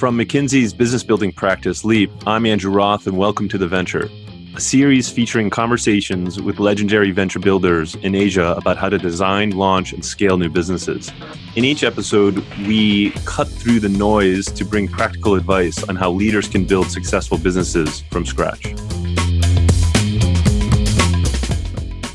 From McKinsey's business building practice, Leap, I'm Andrew Roth, and welcome to The Venture, a series featuring conversations with legendary venture builders in Asia about how to design, launch, and scale new businesses. In each episode, we cut through the noise to bring practical advice on how leaders can build successful businesses from scratch.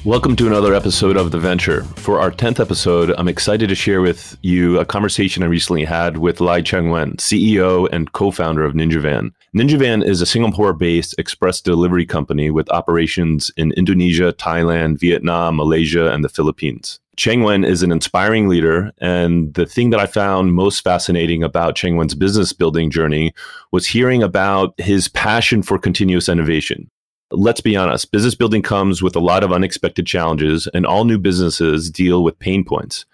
Welcome to another episode of The Venture. For our 10th episode, I'm excited to share with you a conversation I recently had with Lai Chang Wen, CEO and co founder of NinjaVan. NinjaVan is a Singapore based express delivery company with operations in Indonesia, Thailand, Vietnam, Malaysia, and the Philippines. Chang Wen is an inspiring leader, and the thing that I found most fascinating about Chang Wen's business building journey was hearing about his passion for continuous innovation let's be honest, business building comes with a lot of unexpected challenges, and all new businesses deal with pain points.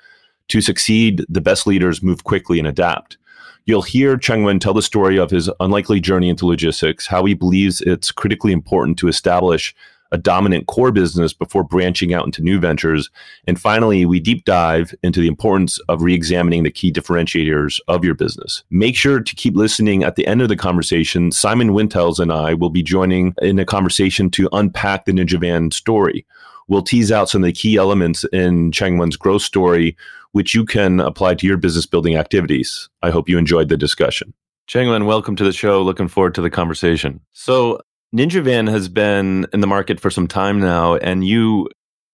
To succeed, the best leaders move quickly and adapt. You'll hear Chang Wen tell the story of his unlikely journey into logistics, how he believes it's critically important to establish a dominant core business before branching out into new ventures. And finally, we deep dive into the importance of re examining the key differentiators of your business. Make sure to keep listening at the end of the conversation. Simon Wintels and I will be joining in a conversation to unpack the Ninja Van story. We'll tease out some of the key elements in Chang Wen's growth story, which you can apply to your business building activities. I hope you enjoyed the discussion. Chang Wen, welcome to the show. Looking forward to the conversation. So, NinjaVan has been in the market for some time now, and you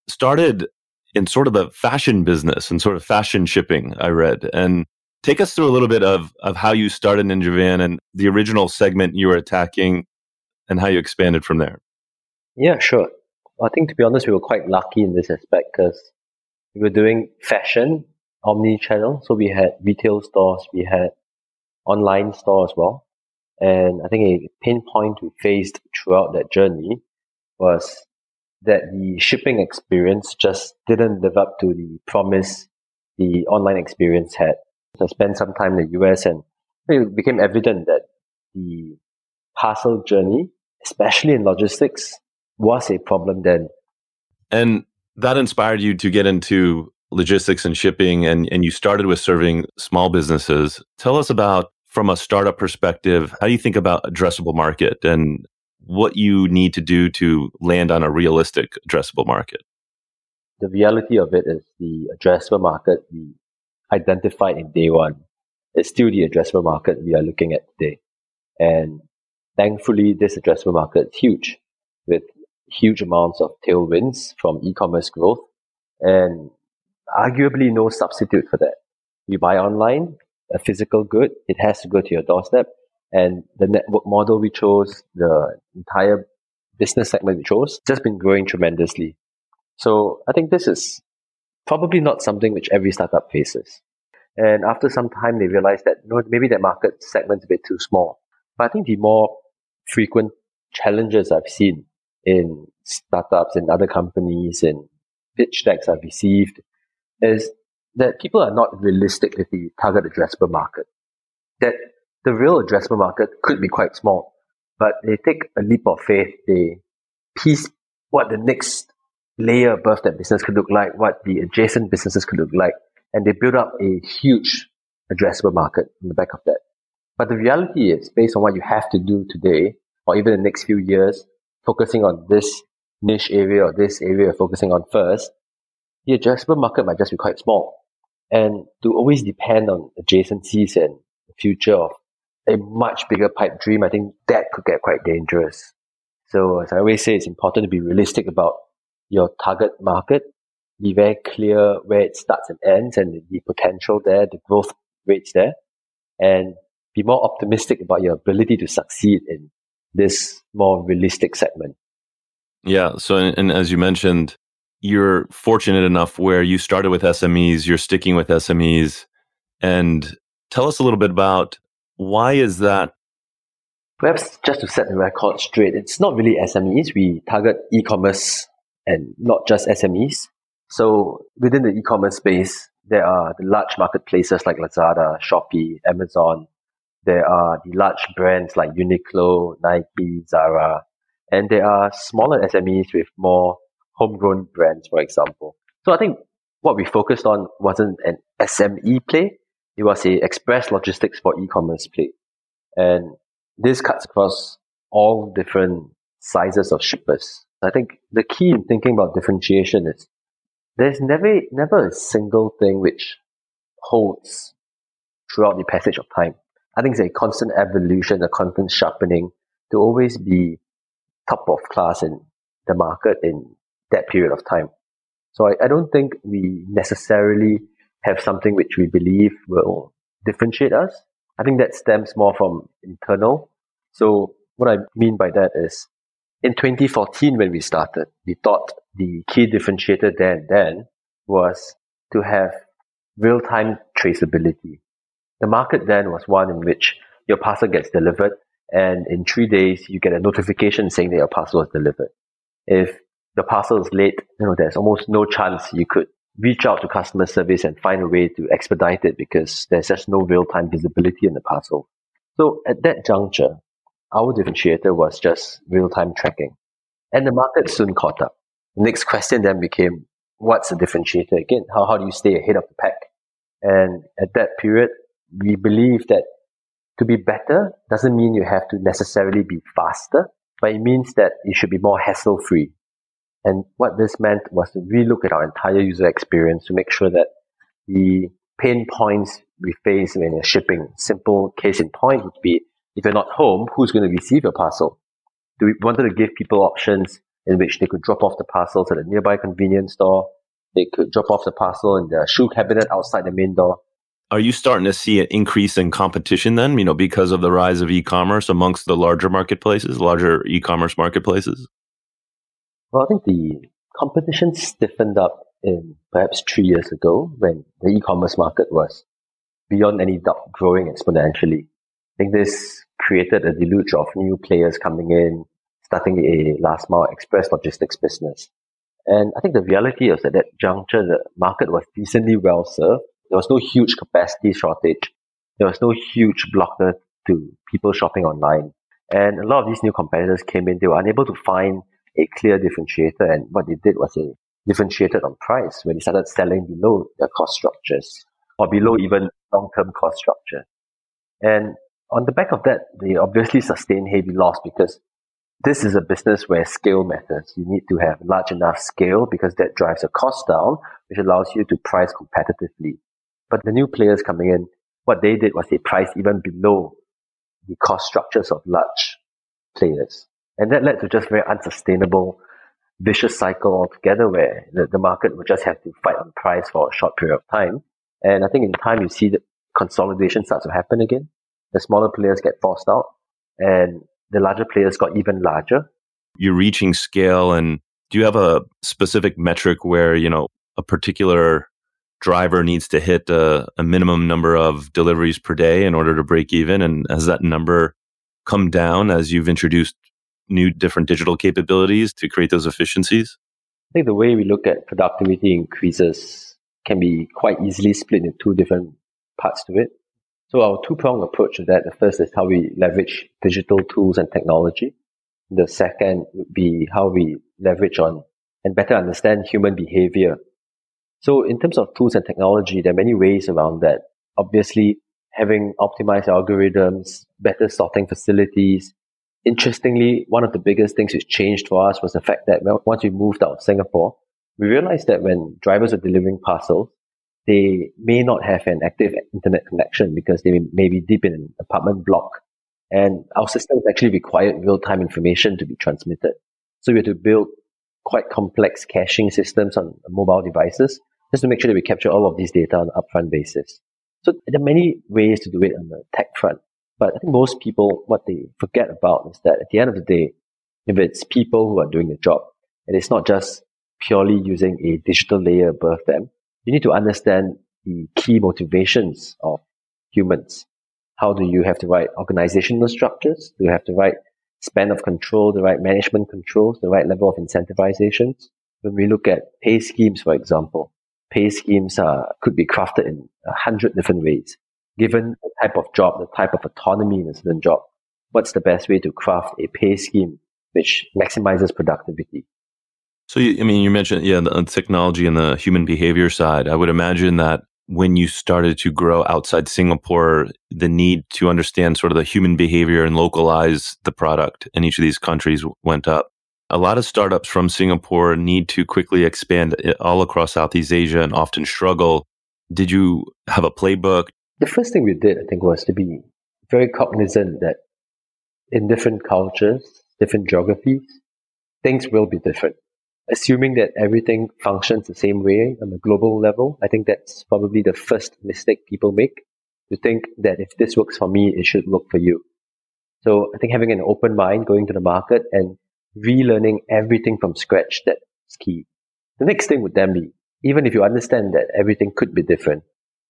started in sort of a fashion business and sort of fashion shipping, I read. And take us through a little bit of, of how you started NinjaVan and the original segment you were attacking and how you expanded from there. Yeah, sure. I think to be honest, we were quite lucky in this aspect because we were doing fashion, omni channel. So we had retail stores, we had online store as well. And I think a pain point we faced throughout that journey was that the shipping experience just didn't live up to the promise the online experience had. So I spent some time in the US and it became evident that the parcel journey, especially in logistics, was a problem then. And that inspired you to get into logistics and shipping and, and you started with serving small businesses. Tell us about from a startup perspective, how do you think about addressable market and what you need to do to land on a realistic addressable market? The reality of it is the addressable market we identified in day one is still the addressable market we are looking at today. And thankfully, this addressable market is huge with huge amounts of tailwinds from e-commerce growth and arguably no substitute for that. You buy online, a physical good. It has to go to your doorstep. And the network model we chose, the entire business segment we chose, just been growing tremendously. So I think this is probably not something which every startup faces. And after some time, they realized that you know, maybe that market segment's a bit too small. But I think the more frequent challenges I've seen in startups and other companies and pitch decks I've received is that people are not realistic with the target addressable market. That the real addressable market could be quite small, but they take a leap of faith. They piece what the next layer above that business could look like, what the adjacent businesses could look like, and they build up a huge addressable market in the back of that. But the reality is, based on what you have to do today, or even the next few years, focusing on this niche area or this area focusing on first, the addressable market might just be quite small. And to always depend on adjacencies and the future of a much bigger pipe dream, I think that could get quite dangerous. So as I always say, it's important to be realistic about your target market, be very clear where it starts and ends and the potential there, the growth rates there, and be more optimistic about your ability to succeed in this more realistic segment. Yeah. So, and, and as you mentioned, you're fortunate enough where you started with SMEs, you're sticking with SMEs, and tell us a little bit about why is that? Perhaps just to set the record straight, it's not really SMEs. We target e-commerce and not just SMEs. So within the e-commerce space, there are the large marketplaces like Lazada, Shopee, Amazon. There are the large brands like Uniqlo, Nike, Zara, and there are smaller SMEs with more homegrown brands, for example. So I think what we focused on wasn't an SME play. It was a express logistics for e-commerce play. And this cuts across all different sizes of shippers. I think the key in thinking about differentiation is there's never never a single thing which holds throughout the passage of time. I think it's a constant evolution, a constant sharpening to always be top of class in the market in that period of time. So I, I don't think we necessarily have something which we believe will differentiate us. I think that stems more from internal. So what I mean by that is in 2014 when we started, we thought the key differentiator there and then was to have real-time traceability. The market then was one in which your parcel gets delivered and in three days you get a notification saying that your parcel was delivered. If the parcel is late, you know, there's almost no chance you could reach out to customer service and find a way to expedite it because there's just no real-time visibility in the parcel. So at that juncture, our differentiator was just real-time tracking. And the market soon caught up. The next question then became, what's the differentiator again? How, how do you stay ahead of the pack? And at that period, we believe that to be better doesn't mean you have to necessarily be faster, but it means that you should be more hassle free. And what this meant was to relook at our entire user experience to make sure that the pain points we face when you're shipping, simple case in point would be if you're not home, who's going to receive your parcel? Do we wanted to give people options in which they could drop off the parcels at a nearby convenience store. They could drop off the parcel in the shoe cabinet outside the main door. Are you starting to see an increase in competition then, you know, because of the rise of e-commerce amongst the larger marketplaces, larger e-commerce marketplaces? Well, I think the competition stiffened up in perhaps three years ago when the e-commerce market was beyond any doubt growing exponentially. I think this created a deluge of new players coming in, starting a last mile express logistics business. And I think the reality is that at that juncture, the market was decently well served. There was no huge capacity shortage. There was no huge blocker to people shopping online. And a lot of these new competitors came in, they were unable to find a clear differentiator. And what they did was they differentiated on price when they started selling below their cost structures or below even long term cost structure. And on the back of that, they obviously sustained heavy loss because this is a business where scale matters. You need to have large enough scale because that drives the cost down, which allows you to price competitively. But the new players coming in, what they did was they priced even below the cost structures of large players. And that led to just very unsustainable, vicious cycle altogether where the, the market would just have to fight on price for a short period of time. And I think in time you see that consolidation starts to happen again. The smaller players get forced out and the larger players got even larger. You're reaching scale and do you have a specific metric where, you know, a particular driver needs to hit a, a, minimum number of deliveries per day in order to break even? And has that number come down as you've introduced new different digital capabilities to create those efficiencies? I think the way we look at productivity increases can be quite easily split into two different parts to it. So our two-pronged approach to that, the first is how we leverage digital tools and technology. The second would be how we leverage on and better understand human behavior. So in terms of tools and technology, there are many ways around that. Obviously, having optimized algorithms, better sorting facilities. Interestingly, one of the biggest things which changed for us was the fact that once we moved out of Singapore, we realized that when drivers are delivering parcels, they may not have an active internet connection because they may be deep in an apartment block. And our systems actually required real-time information to be transmitted. So we had to build quite complex caching systems on mobile devices just to make sure that we capture all of these data on an upfront basis. So there are many ways to do it on the tech front. But I think most people, what they forget about is that at the end of the day, if it's people who are doing the job, and it's not just purely using a digital layer above them, you need to understand the key motivations of humans. How do you have the right organizational structures? Do you have the right span of control, the right management controls, the right level of incentivizations? When we look at pay schemes, for example, pay schemes are, could be crafted in a hundred different ways. Given the type of job, the type of autonomy in a certain job, what's the best way to craft a pay scheme which maximizes productivity? So, you, I mean, you mentioned, yeah, the uh, technology and the human behavior side. I would imagine that when you started to grow outside Singapore, the need to understand sort of the human behavior and localize the product in each of these countries went up. A lot of startups from Singapore need to quickly expand eh, all across Southeast Asia and often struggle. Did you have a playbook? The first thing we did, I think, was to be very cognizant that in different cultures, different geographies, things will be different. Assuming that everything functions the same way on a global level, I think that's probably the first mistake people make to think that if this works for me, it should work for you. So I think having an open mind, going to the market and relearning everything from scratch, that's key. The next thing would then be, even if you understand that everything could be different,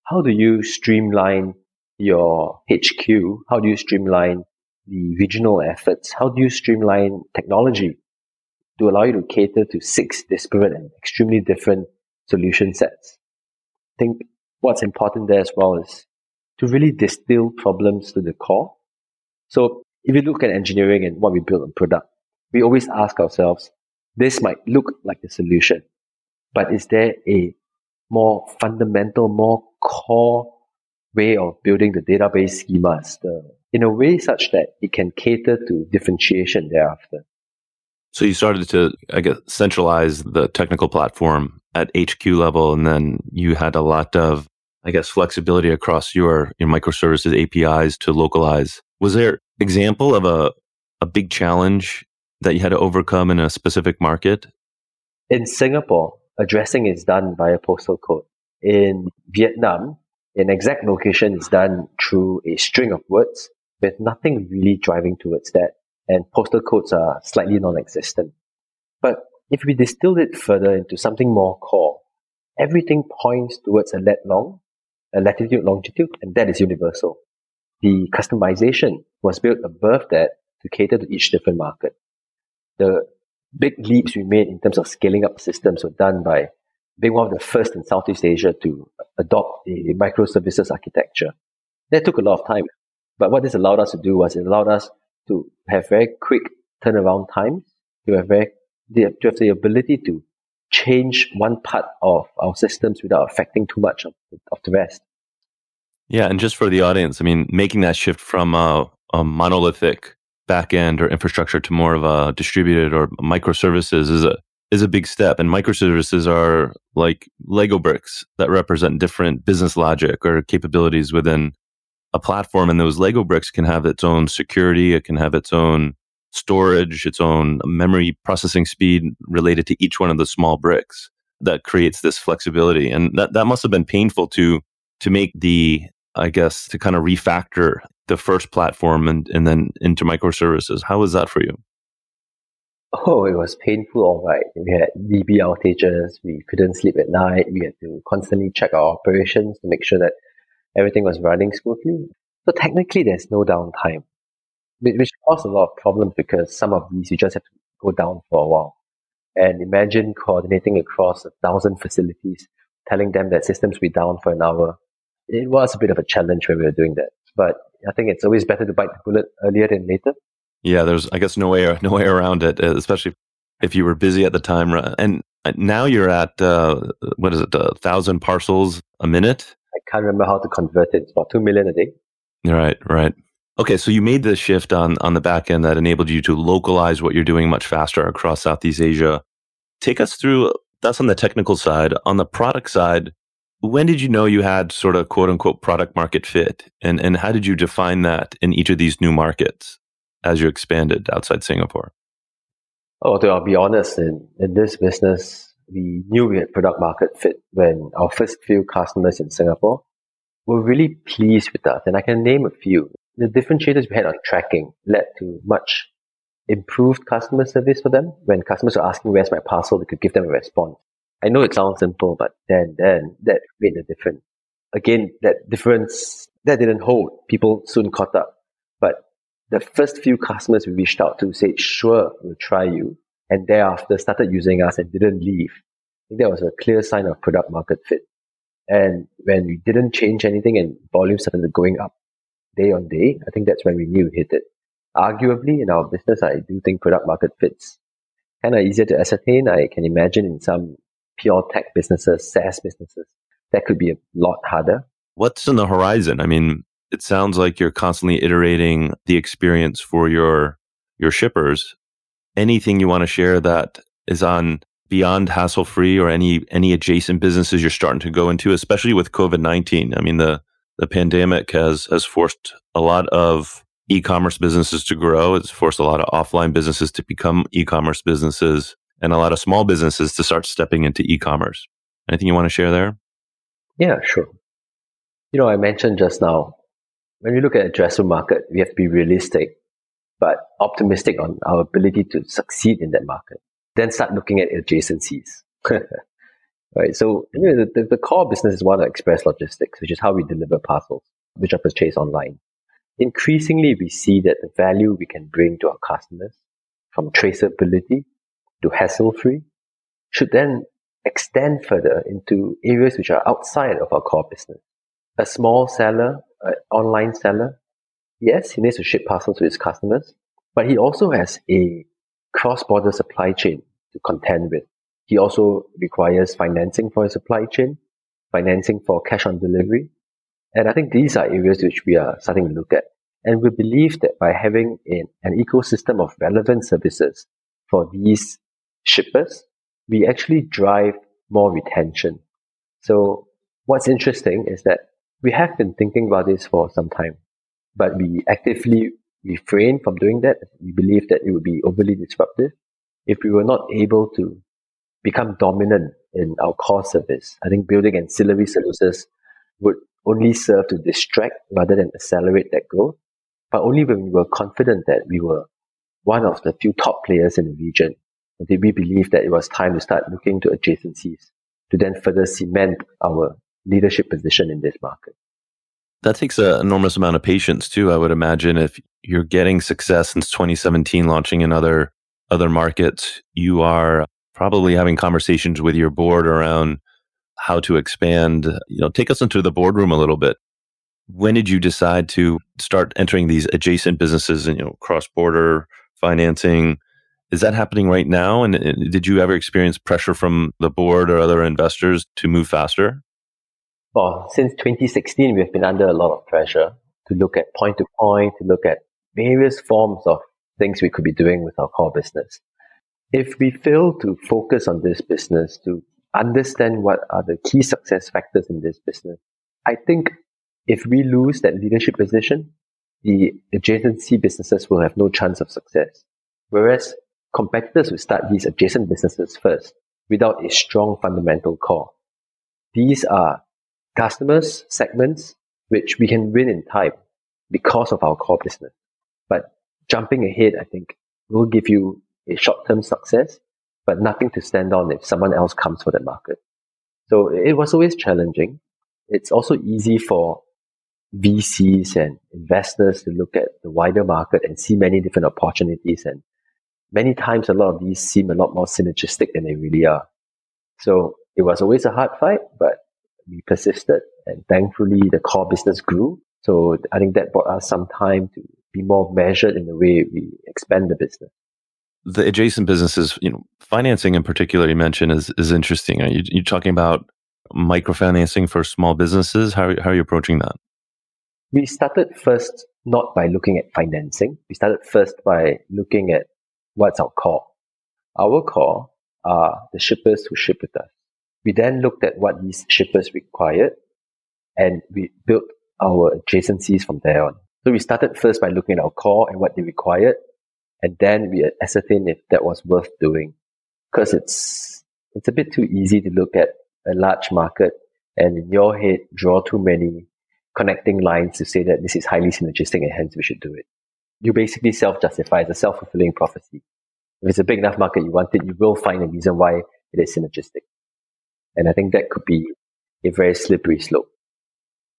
how do you streamline your HQ? How do you streamline the regional efforts? How do you streamline technology to allow you to cater to six disparate and extremely different solution sets? I think what's important there as well is to really distill problems to the core. So if you look at engineering and what we build on product, we always ask ourselves, this might look like a solution, but is there a more fundamental, more core way of building the database schemas the, in a way such that it can cater to differentiation thereafter. So you started to, I guess, centralize the technical platform at HQ level, and then you had a lot of, I guess, flexibility across your, your microservices APIs to localize. Was there example of a, a big challenge that you had to overcome in a specific market? In Singapore, addressing is done via postal code. In Vietnam, an exact location is done through a string of words with nothing really driving towards that. And postal codes are slightly non-existent. But if we distill it further into something more core, everything points towards a lat long, a latitude, longitude, and that is universal. The customization was built above that to cater to each different market. The big leaps we made in terms of scaling up systems were done by being one of the first in Southeast Asia to adopt a microservices architecture. That took a lot of time. But what this allowed us to do was it allowed us to have very quick turnaround times, to have very to have the ability to change one part of our systems without affecting too much of, of the rest. Yeah, and just for the audience, I mean, making that shift from a, a monolithic backend or infrastructure to more of a distributed or microservices is a is a big step. And microservices are like Lego bricks that represent different business logic or capabilities within a platform. And those Lego bricks can have its own security, it can have its own storage, its own memory processing speed related to each one of the small bricks that creates this flexibility. And that, that must have been painful to to make the I guess to kind of refactor the first platform and, and then into microservices. How was that for you? Oh, it was painful, all right. We had DB outages, we couldn't sleep at night, we had to constantly check our operations to make sure that everything was running smoothly. So technically, there's no downtime, which caused a lot of problems because some of these you just have to go down for a while. And imagine coordinating across a thousand facilities, telling them that systems will be down for an hour. It was a bit of a challenge when we were doing that. But I think it's always better to bite the bullet earlier than later. Yeah, there's I guess no way no way around it, uh, especially if you were busy at the time. And uh, now you're at uh, what is it, a thousand parcels a minute? I can't remember how to convert it. It's about two million a day. Right, right. Okay, so you made the shift on on the back end that enabled you to localize what you're doing much faster across Southeast Asia. Take us through that's on the technical side. On the product side, when did you know you had sort of quote unquote product market fit? And and how did you define that in each of these new markets? as you expanded outside Singapore? Oh, to be honest, in, in this business, we knew we had product market fit when our first few customers in Singapore were really pleased with us. And I can name a few. The differentiators we had on tracking led to much improved customer service for them. When customers were asking where's my parcel, we could give them a response. I know it sounds simple, but then then that made a difference. Again, that difference that didn't hold. People soon caught up. But the first few customers we reached out to said, sure, we'll try you. And thereafter started using us and didn't leave. I think that was a clear sign of product market fit. And when we didn't change anything and volume started going up day on day, I think that's when we knew we hit it. Arguably, in our business, I do think product market fits kind of easier to ascertain. I can imagine in some pure tech businesses, SaaS businesses, that could be a lot harder. What's in the horizon? I mean, it sounds like you're constantly iterating the experience for your your shippers. Anything you want to share that is on beyond hassle free or any any adjacent businesses you're starting to go into, especially with COVID nineteen? I mean the the pandemic has has forced a lot of e-commerce businesses to grow. It's forced a lot of offline businesses to become e-commerce businesses and a lot of small businesses to start stepping into e-commerce. Anything you want to share there? Yeah, sure. You know, I mentioned just now, when we look at addressable market, we have to be realistic, but optimistic on our ability to succeed in that market. Then start looking at adjacencies. right. So you know, the, the core business is one of express logistics, which is how we deliver parcels, which are purchased online. Increasingly, we see that the value we can bring to our customers from traceability to hassle free should then extend further into areas which are outside of our core business. A small seller, an online seller, yes, he needs to ship parcels to his customers, but he also has a cross-border supply chain to contend with. He also requires financing for his supply chain, financing for cash on delivery. And I think these are areas which we are starting to look at. And we believe that by having an ecosystem of relevant services for these shippers, we actually drive more retention. So what's interesting is that we have been thinking about this for some time, but we actively refrain from doing that. We believe that it would be overly disruptive if we were not able to become dominant in our core service. I think building ancillary services would only serve to distract rather than accelerate that growth. But only when we were confident that we were one of the few top players in the region did we believe that it was time to start looking to adjacencies to then further cement our leadership position in this market. That takes an enormous amount of patience too. I would imagine if you're getting success since 2017, launching in other other markets, you are probably having conversations with your board around how to expand. You know, take us into the boardroom a little bit. When did you decide to start entering these adjacent businesses and you know cross border financing? Is that happening right now? And, did you ever experience pressure from the board or other investors to move faster? Well, since 2016, we've been under a lot of pressure to look at point to point, to look at various forms of things we could be doing with our core business. If we fail to focus on this business, to understand what are the key success factors in this business, I think if we lose that leadership position, the adjacency businesses will have no chance of success. Whereas competitors will start these adjacent businesses first without a strong fundamental core. These are customers, segments, which we can win in time because of our core business. But jumping ahead, I think, will give you a short-term success, but nothing to stand on if someone else comes for the market. So it was always challenging. It's also easy for VCs and investors to look at the wider market and see many different opportunities and many times a lot of these seem a lot more synergistic than they really are. So it was always a hard fight, but we persisted and thankfully the core business grew. So I think that brought us some time to be more measured in the way we expand the business. The adjacent businesses, you know, financing in particular, you mentioned is, is interesting. Are you, you talking about microfinancing for small businesses? How, how are you approaching that? We started first not by looking at financing. We started first by looking at what's our core? Our core are the shippers who ship with us. We then looked at what these shippers required and we built our adjacencies from there on. So we started first by looking at our core and what they required, and then we ascertained if that was worth doing. Because it's it's a bit too easy to look at a large market and in your head draw too many connecting lines to say that this is highly synergistic and hence we should do it you basically self-justify. It's a self-fulfilling prophecy. If it's a big enough market you want it, you will find a reason why it is synergistic. And I think that could be a very slippery slope.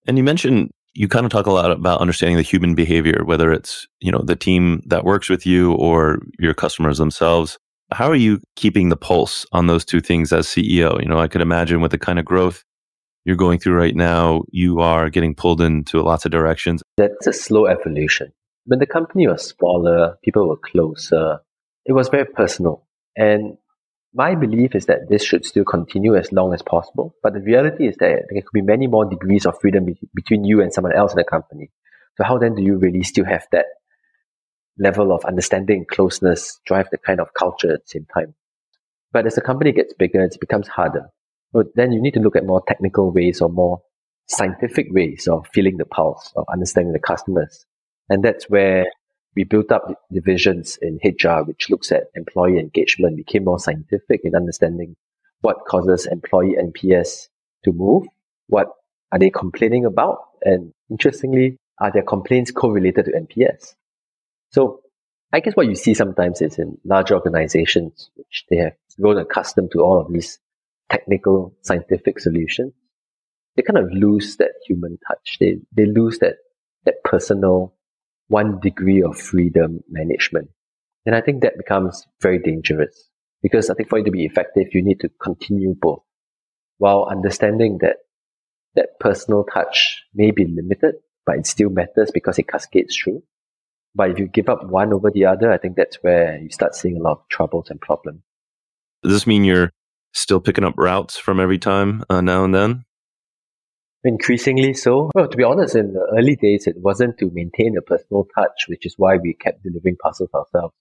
And you mentioned you kind of talk a lot about understanding the human behavior, whether it's, you know, the team that works with you or your customers themselves. How are you keeping the pulse on those two things as CEO? You know, I could imagine with the kind of growth you're going through right now, you are getting pulled into lots of directions. That's a slow evolution when the company was smaller, people were closer. It was very personal. And my belief is that this should still continue as long as possible. But the reality is that there could be many more degrees of freedom be- between you and someone else in the company. So how then do you really still have that level of understanding, closeness, drive the kind of culture at the same time? But as the company gets bigger, it becomes harder. But then you need to look at more technical ways or more scientific ways of feeling the pulse, of understanding the customers. And that's where we built up divisions in HR, which looks at employee engagement, became more scientific in understanding what causes employee NPS to move, what are they complaining about, and interestingly, are their complaints correlated to NPS? So I guess what you see sometimes is in large organizations, which they have grown accustomed to all of these technical scientific solutions, they kind of lose that human touch. They, they lose that, that personal one degree of freedom management. And I think that becomes very dangerous because I think for it to be effective, you need to continue both while understanding that that personal touch may be limited, but it still matters because it cascades through. But if you give up one over the other, I think that's where you start seeing a lot of troubles and problems. Does this mean you're still picking up routes from every time uh, now and then? Increasingly so. Well, to be honest, in the early days, it wasn't to maintain a personal touch, which is why we kept delivering parcels ourselves.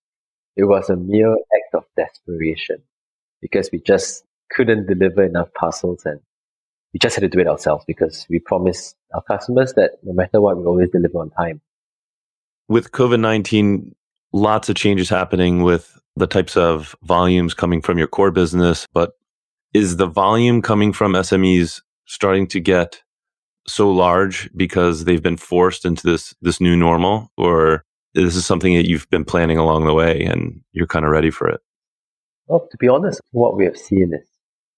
It was a mere act of desperation because we just couldn't deliver enough parcels and we just had to do it ourselves because we promised our customers that no matter what, we always deliver on time. With COVID 19, lots of changes happening with the types of volumes coming from your core business, but is the volume coming from SMEs starting to get so large because they've been forced into this this new normal or this is something that you've been planning along the way and you're kind of ready for it? Well to be honest what we have seen is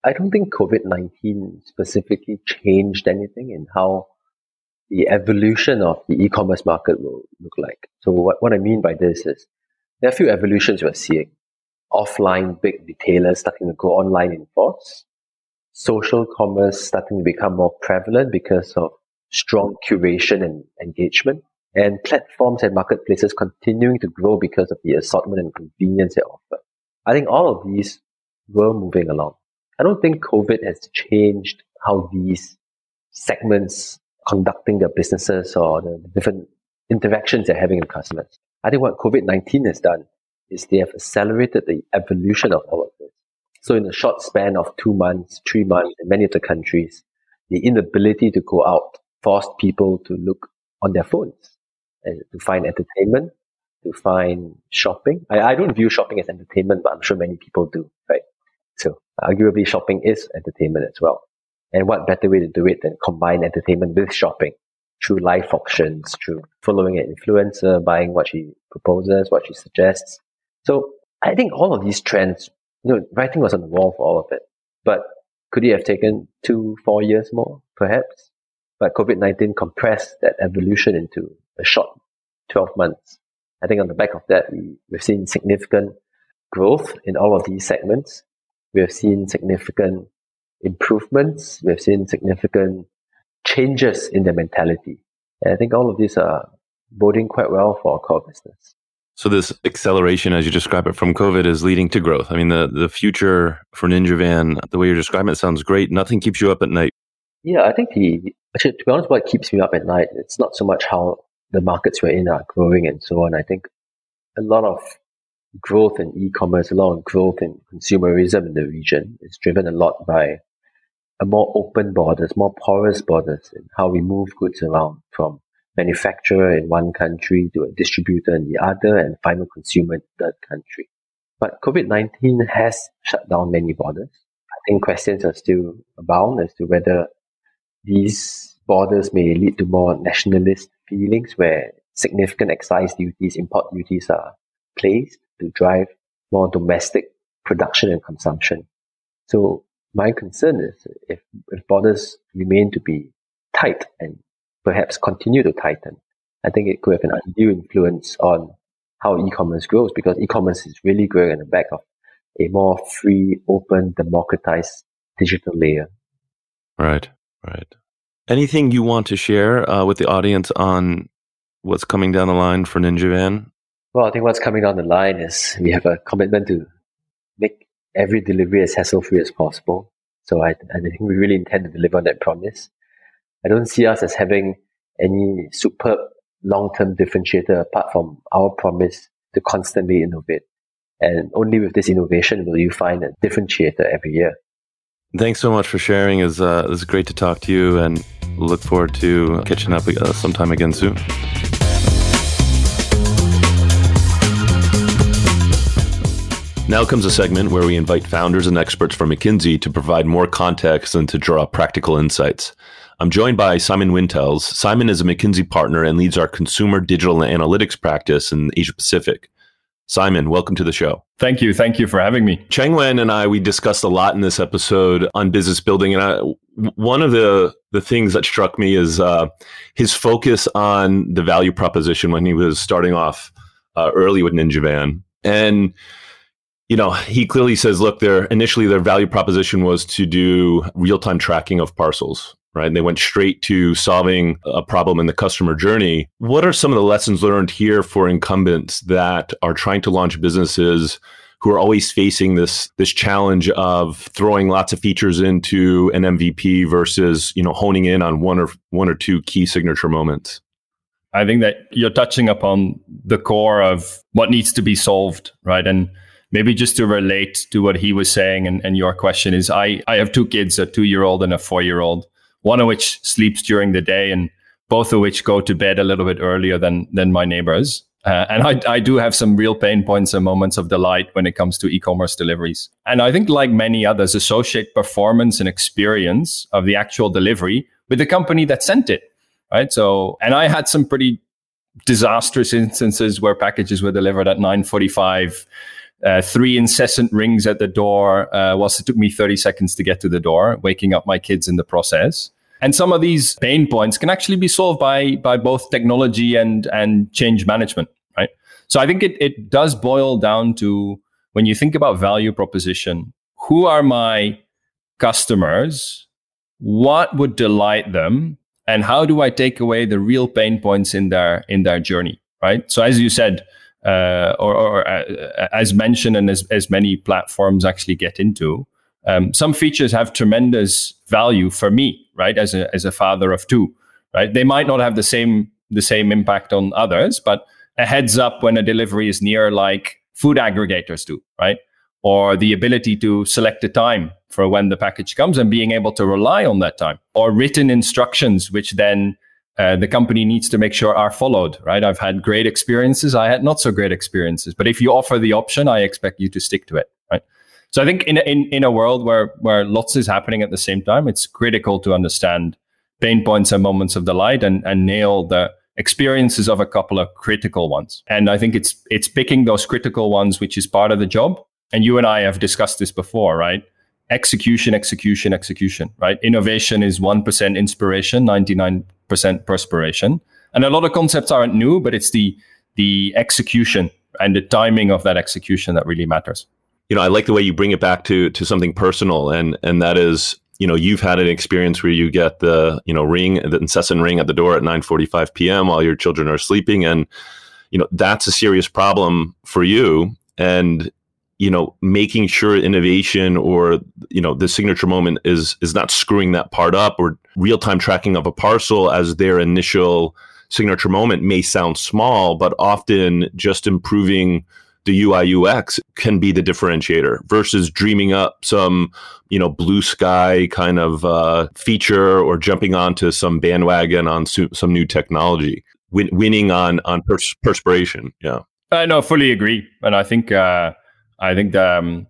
i don't think covid-19 specifically changed anything in how the evolution of the e-commerce market will look like. So what, what i mean by this is there are a few evolutions we're seeing. Offline big retailers starting to go online in force social commerce starting to become more prevalent because of strong curation and engagement, and platforms and marketplaces continuing to grow because of the assortment and convenience they offer. I think all of these were moving along. I don't think COVID has changed how these segments conducting their businesses or the different interactions they're having with customers. I think what COVID-19 has done is they have accelerated the evolution of this. So in a short span of two months, three months in many of the countries, the inability to go out forced people to look on their phones and to find entertainment, to find shopping. I, I don't view shopping as entertainment, but I'm sure many people do, right? So arguably shopping is entertainment as well. And what better way to do it than combine entertainment with shopping through live auctions, through following an influencer, buying what she proposes, what she suggests. So I think all of these trends know, writing was on the wall for all of it. But could it have taken two, four years more, perhaps? But COVID 19 compressed that evolution into a short 12 months. I think on the back of that, we, we've seen significant growth in all of these segments. We have seen significant improvements. We have seen significant changes in the mentality. And I think all of these are boding quite well for our core business. So this acceleration, as you describe it from COVID, is leading to growth. I mean, the the future for Ninja Van, the way you're describing it, sounds great. Nothing keeps you up at night. Yeah, I think the actually, to be honest, what keeps me up at night, it's not so much how the markets we're in are growing and so on. I think a lot of growth in e-commerce, a lot of growth in consumerism in the region is driven a lot by a more open borders, more porous borders in how we move goods around from manufacturer in one country to a distributor in the other and final consumer in the third country. But COVID-19 has shut down many borders. I think questions are still abound as to whether these borders may lead to more nationalist feelings where significant excise duties, import duties are placed to drive more domestic production and consumption. So my concern is if, if borders remain to be tight and perhaps continue to tighten, I think it could have an undue influence on how e-commerce grows because e-commerce is really growing on the back of a more free, open, democratized digital layer. Right, right. Anything you want to share uh, with the audience on what's coming down the line for Ninja Van? Well, I think what's coming down the line is we have a commitment to make every delivery as hassle free as possible. So I, I think we really intend to deliver on that promise. I don't see us as having any superb long term differentiator apart from our promise to constantly innovate. And only with this innovation will you find a differentiator every year. Thanks so much for sharing. It's, uh, it's great to talk to you and look forward to catching up uh, sometime again soon. Now comes a segment where we invite founders and experts from McKinsey to provide more context and to draw practical insights. I'm joined by Simon Wintels. Simon is a McKinsey partner and leads our consumer digital and analytics practice in Asia Pacific. Simon, welcome to the show. Thank you. Thank you for having me. Chang Wen and I, we discussed a lot in this episode on business building. And I, one of the, the things that struck me is uh, his focus on the value proposition when he was starting off uh, early with Ninja Van. And you know, he clearly says, look, their initially their value proposition was to do real time tracking of parcels, right? And they went straight to solving a problem in the customer journey. What are some of the lessons learned here for incumbents that are trying to launch businesses who are always facing this this challenge of throwing lots of features into an MVP versus, you know, honing in on one or one or two key signature moments? I think that you're touching upon the core of what needs to be solved, right? And maybe just to relate to what he was saying and, and your question is I, I have two kids, a two year old and a four year old, one of which sleeps during the day and both of which go to bed a little bit earlier than, than my neighbors. Uh, and I, I do have some real pain points and moments of delight when it comes to e-commerce deliveries. And I think like many others associate performance and experience of the actual delivery with the company that sent it. Right. So, and I had some pretty disastrous instances where packages were delivered at 945 uh, three incessant rings at the door uh, whilst it took me 30 seconds to get to the door, waking up my kids in the process. And some of these pain points can actually be solved by, by both technology and, and change management, right? So I think it, it does boil down to when you think about value proposition, who are my customers? What would delight them? And how do I take away the real pain points in their, in their journey, right? So as you said, uh, or, or uh, as mentioned and as, as many platforms actually get into. Um, some features have tremendous value for me, right? As a as a father of two, right? They might not have the same the same impact on others, but a heads up when a delivery is near, like food aggregators do, right? Or the ability to select a time for when the package comes and being able to rely on that time, or written instructions, which then uh, the company needs to make sure are followed, right? I've had great experiences. I had not so great experiences. But if you offer the option, I expect you to stick to it, right? So I think in, in, in a world where, where lots is happening at the same time, it's critical to understand pain points and moments of delight and, and nail the experiences of a couple of critical ones. And I think it's, it's picking those critical ones, which is part of the job. And you and I have discussed this before, right? Execution, execution, execution, right? Innovation is 1% inspiration, 99 percent perspiration. And a lot of concepts aren't new, but it's the the execution and the timing of that execution that really matters. You know, I like the way you bring it back to to something personal, and and that is, you know, you've had an experience where you get the you know ring, the incessant ring at the door at nine forty five p.m. while your children are sleeping, and you know that's a serious problem for you. And you know making sure innovation or you know the signature moment is is not screwing that part up or real-time tracking of a parcel as their initial signature moment may sound small but often just improving the UI UX can be the differentiator versus dreaming up some, you know, blue sky kind of uh, feature or jumping onto some bandwagon on su- some new technology. Win- winning on on pers- perspiration, yeah. I no, fully agree, and I think uh, I think um,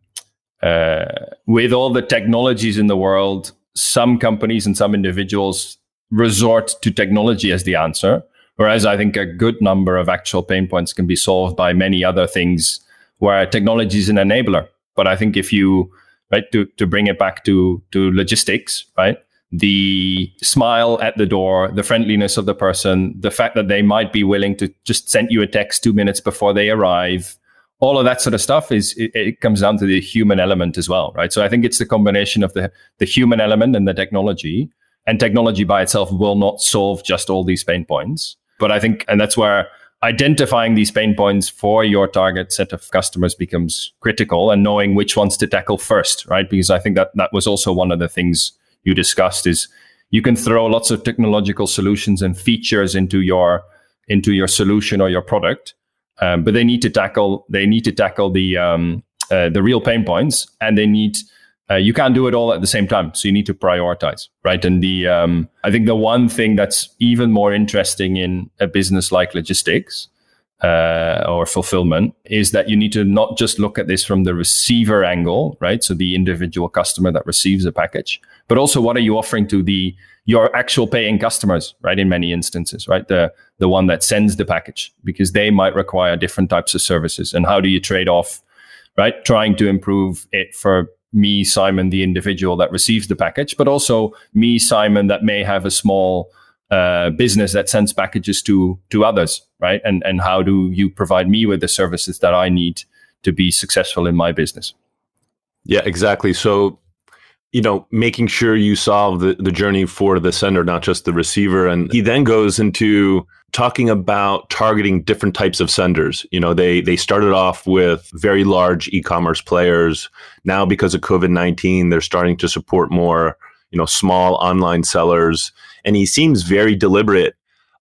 uh, with all the technologies in the world, some companies and some individuals resort to technology as the answer. Whereas I think a good number of actual pain points can be solved by many other things where technology is an enabler. But I think if you, right, to, to bring it back to, to logistics, right, the smile at the door, the friendliness of the person, the fact that they might be willing to just send you a text two minutes before they arrive, all of that sort of stuff is it, it, comes down to the human element as well, right? So I think it's the combination of the the human element and the technology. And technology by itself will not solve just all these pain points. But I think, and that's where identifying these pain points for your target set of customers becomes critical and knowing which ones to tackle first, right? Because I think that that was also one of the things you discussed is you can throw lots of technological solutions and features into your into your solution or your product, um, but they need to tackle they need to tackle the um, uh, the real pain points, and they need uh, you can't do it all at the same time, so you need to prioritize, right? And the um, I think the one thing that's even more interesting in a business like logistics uh, or fulfillment is that you need to not just look at this from the receiver angle, right? So the individual customer that receives a package, but also what are you offering to the your actual paying customers, right? In many instances, right? The the one that sends the package because they might require different types of services, and how do you trade off, right? Trying to improve it for me, Simon, the individual that receives the package, but also me, Simon, that may have a small uh, business that sends packages to to others, right? And and how do you provide me with the services that I need to be successful in my business? Yeah, exactly. So, you know, making sure you solve the, the journey for the sender, not just the receiver. And he then goes into talking about targeting different types of senders. You know, they they started off with very large e-commerce players. Now, because of COVID nineteen, they're starting to support more, you know, small online sellers. And he seems very deliberate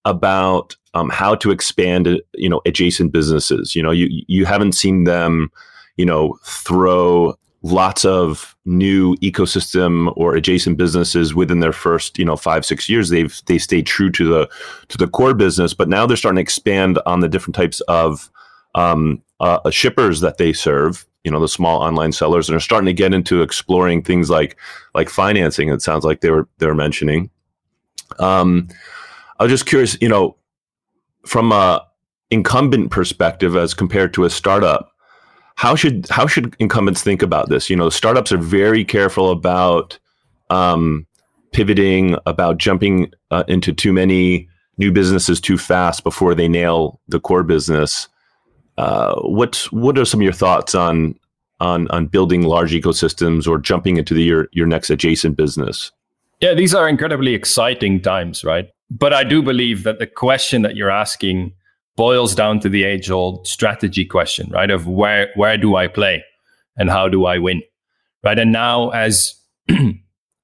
about um, how to expand, you know, adjacent businesses. You know, you you haven't seen them, you know, throw lots of new ecosystem or adjacent businesses within their first you know five six years they've they stayed true to the to the core business but now they're starting to expand on the different types of um, uh, uh shippers that they serve you know the small online sellers and are starting to get into exploring things like like financing it sounds like they were they were mentioning. Um i was just curious you know from a incumbent perspective as compared to a startup how should how should incumbents think about this? You know, startups are very careful about um, pivoting, about jumping uh, into too many new businesses too fast before they nail the core business. Uh, what what are some of your thoughts on on on building large ecosystems or jumping into the, your your next adjacent business? Yeah, these are incredibly exciting times, right? But I do believe that the question that you're asking boils down to the age old strategy question, right? Of where, where do I play and how do I win? Right. And now as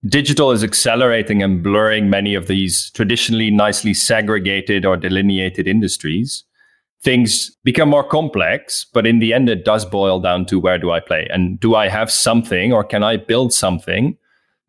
digital is accelerating and blurring many of these traditionally nicely segregated or delineated industries, things become more complex. But in the end, it does boil down to where do I play? And do I have something or can I build something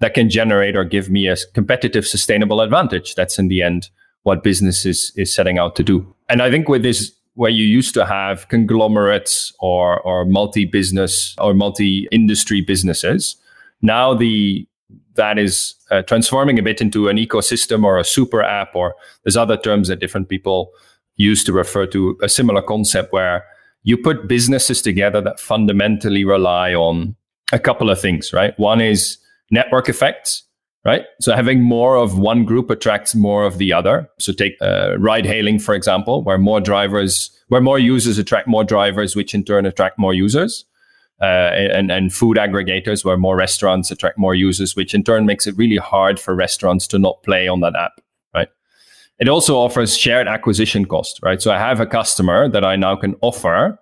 that can generate or give me a competitive, sustainable advantage? That's in the end what business is, is setting out to do. And I think with this, where you used to have conglomerates or, or multi-business or multi-industry businesses, now the that is uh, transforming a bit into an ecosystem or a super app, or there's other terms that different people use to refer to a similar concept where you put businesses together that fundamentally rely on a couple of things, right? One is network effects right? So having more of one group attracts more of the other. So take uh, ride hailing, for example, where more drivers, where more users attract more drivers, which in turn attract more users. Uh, and, and food aggregators where more restaurants attract more users, which in turn makes it really hard for restaurants to not play on that app, right? It also offers shared acquisition cost, right? So I have a customer that I now can offer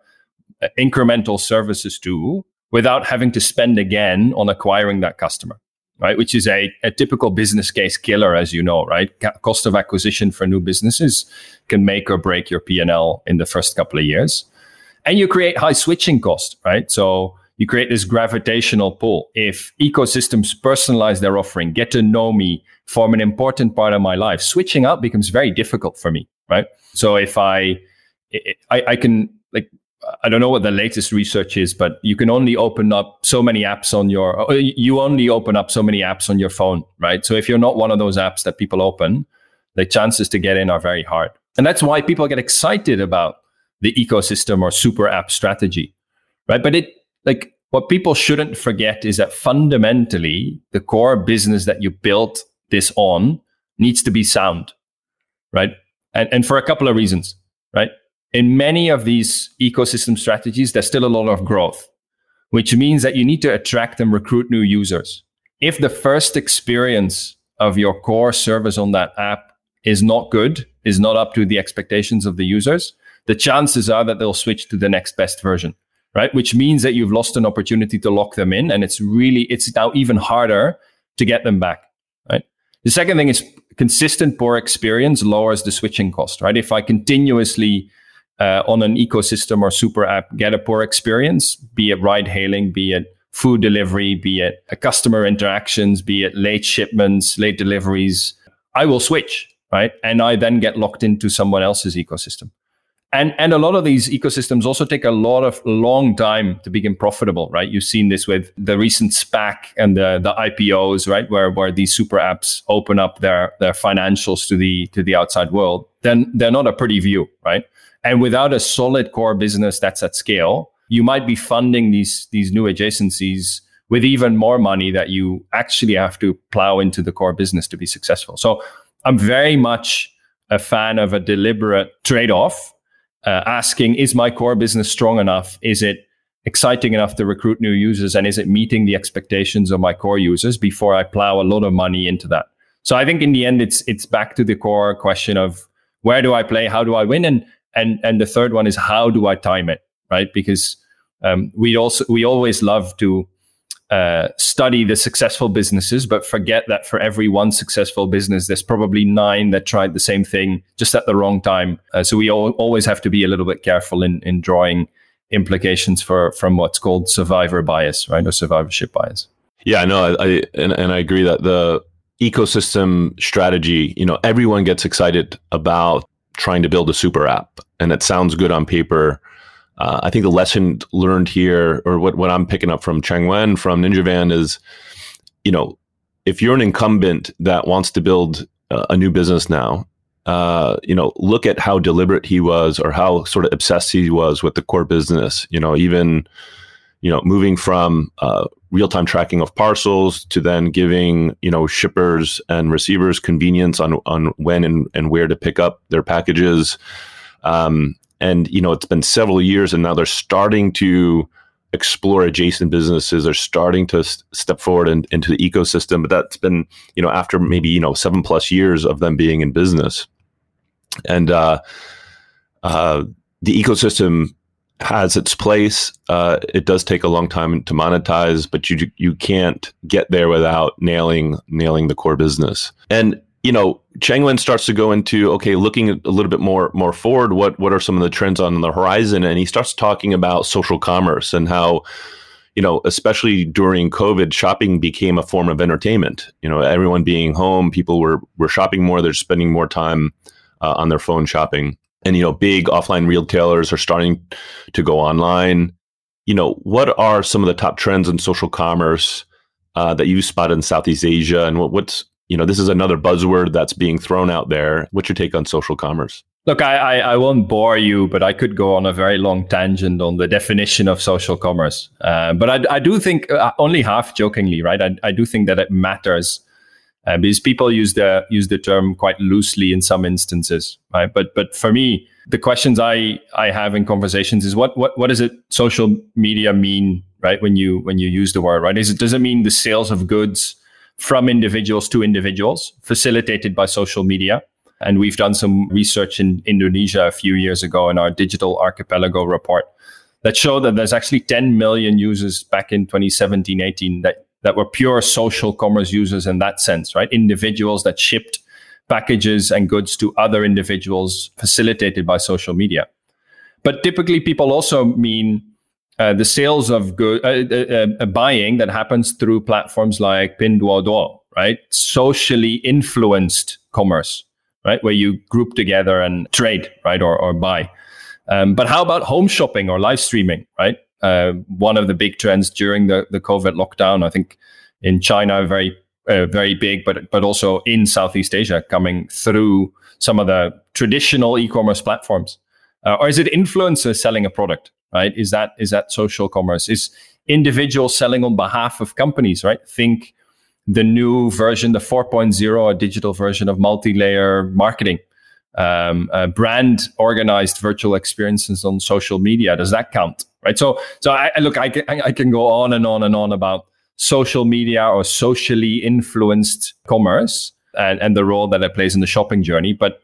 uh, incremental services to without having to spend again on acquiring that customer right? Which is a, a typical business case killer, as you know, right? cost of acquisition for new businesses can make or break your P&L in the first couple of years. And you create high switching cost, right? So you create this gravitational pull. If ecosystems personalize their offering, get to know me, form an important part of my life, switching up becomes very difficult for me, right? So if I, I, I can I don't know what the latest research is, but you can only open up so many apps on your, uh, you only open up so many apps on your phone, right? So if you're not one of those apps that people open, the chances to get in are very hard. And that's why people get excited about the ecosystem or super app strategy, right? But it, like, what people shouldn't forget is that fundamentally, the core business that you built this on needs to be sound, right? And, and for a couple of reasons, right? In many of these ecosystem strategies, there's still a lot of growth, which means that you need to attract and recruit new users. If the first experience of your core service on that app is not good, is not up to the expectations of the users, the chances are that they'll switch to the next best version, right? Which means that you've lost an opportunity to lock them in, and it's really it's now even harder to get them back, right? The second thing is consistent poor experience lowers the switching cost, right? If I continuously uh, on an ecosystem or super app get a poor experience, be it ride hailing, be it food delivery, be it customer interactions, be it late shipments, late deliveries, I will switch, right? And I then get locked into someone else's ecosystem. And, and a lot of these ecosystems also take a lot of long time to become profitable, right? You've seen this with the recent SPAC and the, the IPOs, right? Where, where these super apps open up their, their financials to the, to the outside world. Then they're not a pretty view, right? And without a solid core business that's at scale, you might be funding these these new adjacencies with even more money that you actually have to plow into the core business to be successful. So I'm very much a fan of a deliberate trade-off, uh, asking: Is my core business strong enough? Is it exciting enough to recruit new users, and is it meeting the expectations of my core users before I plow a lot of money into that? So I think in the end, it's it's back to the core question of where do I play, how do I win, and and and the third one is how do I time it, right? Because um, we also we always love to uh, study the successful businesses, but forget that for every one successful business, there's probably nine that tried the same thing just at the wrong time. Uh, so we all, always have to be a little bit careful in, in drawing implications for from what's called survivor bias, right, or survivorship bias. Yeah, no, I, I and, and I agree that the ecosystem strategy, you know, everyone gets excited about trying to build a super app, and it sounds good on paper uh, I think the lesson learned here, or what, what I'm picking up from Chang Wen from Ninja Van is, you know, if you're an incumbent that wants to build uh, a new business now, uh, you know, look at how deliberate he was or how sort of obsessed he was with the core business. You know, even, you know, moving from uh, real time tracking of parcels to then giving, you know, shippers and receivers convenience on, on when and, and where to pick up their packages. Um, and you know it's been several years and now they're starting to explore adjacent businesses. They're starting to s- step forward in, into the ecosystem but that's been you know after maybe you know seven plus years of them being in business. And uh, uh, the ecosystem has its place. Uh, it does take a long time to monetize but you you can't get there without nailing nailing the core business. And you know, Chang Wen starts to go into okay, looking a little bit more more forward. What what are some of the trends on the horizon? And he starts talking about social commerce and how, you know, especially during COVID, shopping became a form of entertainment. You know, everyone being home, people were were shopping more. They're spending more time uh, on their phone shopping, and you know, big offline retailers are starting to go online. You know, what are some of the top trends in social commerce uh, that you spot in Southeast Asia, and what, what's you know, this is another buzzword that's being thrown out there. What's your take on social commerce? Look, I, I, I, won't bore you, but I could go on a very long tangent on the definition of social commerce. Uh, but I, I do think, uh, only half jokingly, right? I, I do think that it matters uh, because people use the use the term quite loosely in some instances, right? But but for me, the questions I I have in conversations is what what what does it social media mean, right? When you when you use the word, right? Is it does it mean the sales of goods? From individuals to individuals, facilitated by social media. And we've done some research in Indonesia a few years ago in our digital archipelago report that showed that there's actually 10 million users back in 2017 18 that, that were pure social commerce users in that sense, right? Individuals that shipped packages and goods to other individuals facilitated by social media. But typically, people also mean uh, the sales of good uh, uh, uh, buying that happens through platforms like Pinduoduo, right? Socially influenced commerce, right? Where you group together and trade, right, or or buy. Um, but how about home shopping or live streaming, right? One of the big trends during the the COVID lockdown, I think, in China, very uh, very big, but but also in Southeast Asia, coming through some of the traditional e-commerce platforms. Or is it influencers selling a product? right? Is that is that social commerce? Is individuals selling on behalf of companies, right? Think the new version, the 4.0, a digital version of multi-layer marketing, um, uh, brand organized virtual experiences on social media. Does that count? Right. So, so I, I look, I can, I can go on and on and on about social media or socially influenced commerce and, and the role that it plays in the shopping journey. But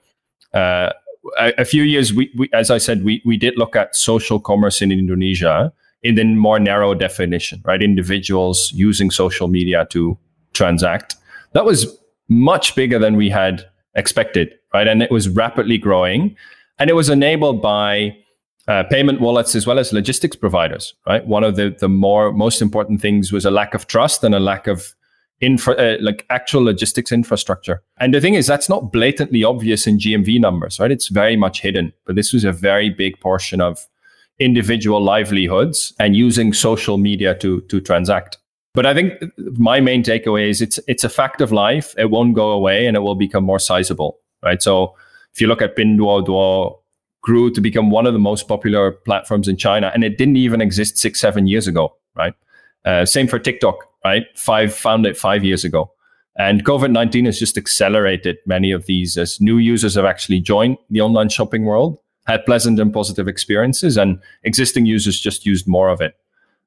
uh, a, few years, we, we, as I said, we, we did look at social commerce in Indonesia in the more narrow definition, right? Individuals using social media to transact. That was much bigger than we had expected, right? And it was rapidly growing. And it was enabled by uh, payment wallets as well as logistics providers, right? One of the, the more most important things was a lack of trust and a lack of infra, uh, like actual logistics infrastructure. And the thing is, that's not blatantly obvious in GMV numbers, right? It's very much hidden. But this was a very big portion of individual livelihoods and using social media to to transact. But I think my main takeaway is it's it's a fact of life. It won't go away, and it will become more sizable, right? So if you look at Pinduoduo, grew to become one of the most popular platforms in China, and it didn't even exist six seven years ago, right? Uh, same for TikTok right? Five founded five years ago. And COVID 19 has just accelerated many of these as new users have actually joined the online shopping world, had pleasant and positive experiences, and existing users just used more of it.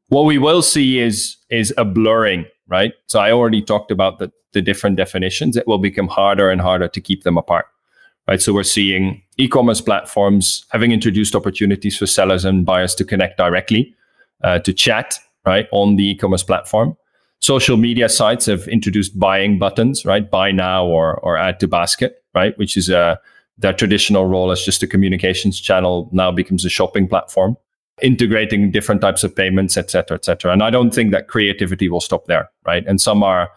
What we will see is, is a blurring, right? So I already talked about the, the different definitions. It will become harder and harder to keep them apart, right? So we're seeing e commerce platforms having introduced opportunities for sellers and buyers to connect directly, uh, to chat, right, on the e commerce platform social media sites have introduced buying buttons, right? Buy now or or add to basket, right? Which is a uh, their traditional role as just a communications channel now becomes a shopping platform, integrating different types of payments, et cetera, et cetera. And I don't think that creativity will stop there, right? And some are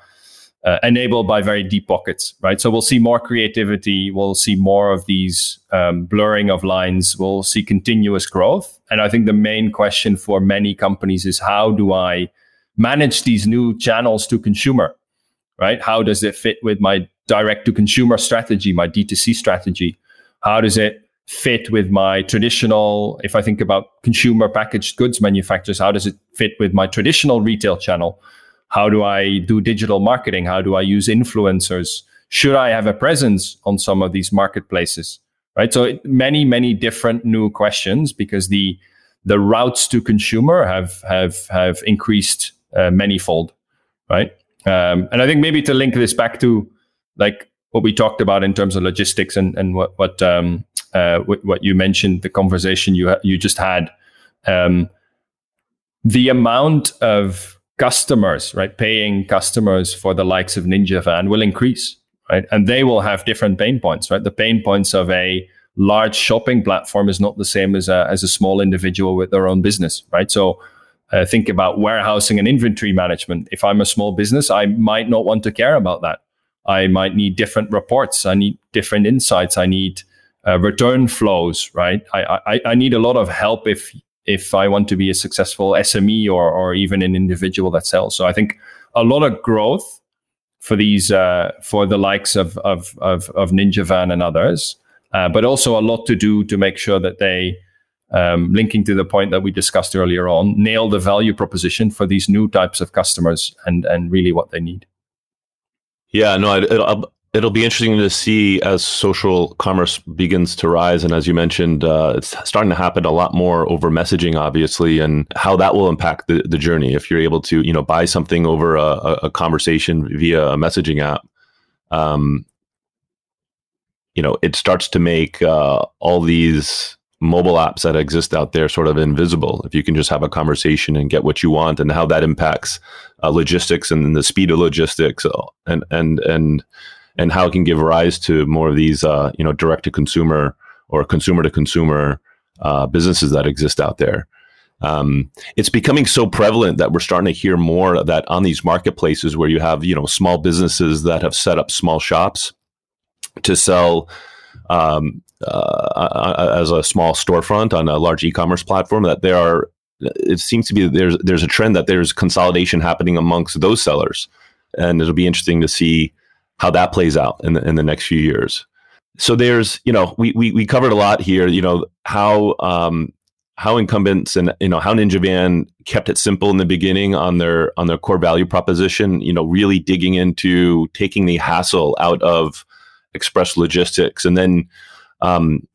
uh, enabled by very deep pockets, right? So we'll see more creativity. We'll see more of these um, blurring of lines. We'll see continuous growth. And I think the main question for many companies is how do I manage these new channels to consumer, right? How does it fit with my direct to consumer strategy, my D2C strategy? How does it fit with my traditional, if I think about consumer packaged goods manufacturers, how does it fit with my traditional retail channel? How do I do digital marketing? How do I use influencers? Should I have a presence on some of these marketplaces? Right. So many, many different new questions because the the routes to consumer have have have increased uh, manifold, right? Um, and I think maybe to link this back to like what we talked about in terms of logistics and and what what um, uh, what, what, you mentioned, the conversation you ha- you just had, um, the amount of customers, right, paying customers for the likes of Ninja Van will increase, right, and they will have different pain points, right. The pain points of a large shopping platform is not the same as a as a small individual with their own business, right. So uh, think about warehousing and inventory management. If I'm a small business, I might not want to care about that. I might need different reports. I need different insights. I need uh, return flows, right? I, I, I need a lot of help if if I want to be a successful SME or or even an individual that sells. So I think a lot of growth for these uh, for the likes of of of, of Ninja Van and others, uh, but also a lot to do to make sure that they um, linking to the point that we discussed earlier on, nail the value proposition for these new types of customers and and really what they need. Yeah, no, it, will it'll be interesting to see as social commerce begins to rise, and as you mentioned, uh, it's starting to happen a lot more over messaging, obviously, and how that will impact the, the journey. If you're able to, you know, buy something over a, a conversation via a messaging app, um, you know, it starts to make uh, all these mobile apps that exist out there sort of invisible if you can just have a conversation and get what you want and how that impacts uh, logistics and the speed of logistics uh, and and and and how it can give rise to more of these uh, you know direct to consumer or consumer to consumer uh, businesses that exist out there. Um, it's becoming so prevalent that we're starting to hear more that on these marketplaces where you have you know small businesses that have set up small shops to sell um, uh, as a small storefront on a large e-commerce platform that there are it seems to be there's there's a trend that there's consolidation happening amongst those sellers. And it'll be interesting to see how that plays out in the, in the next few years. So there's you know we, we we covered a lot here you know how um how incumbents and you know how ninja van kept it simple in the beginning on their on their core value proposition you know really digging into taking the hassle out of express logistics and then um,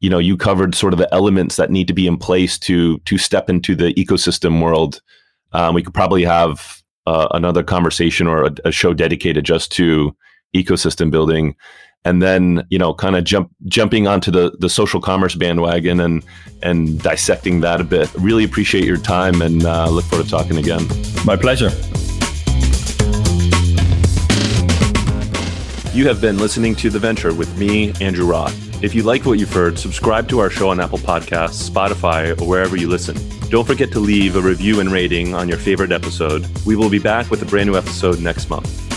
you know, you covered sort of the elements that need to be in place to to step into the ecosystem world. Um, we could probably have uh, another conversation or a, a, show dedicated just to ecosystem building. and then you know kind of jump jumping onto the the social commerce bandwagon and and dissecting that a bit. Really appreciate your time and uh, look forward to talking again. My pleasure. You have been listening to The Venture with me, Andrew Roth. If you like what you've heard, subscribe to our show on Apple Podcasts, Spotify, or wherever you listen. Don't forget to leave a review and rating on your favorite episode. We will be back with a brand new episode next month.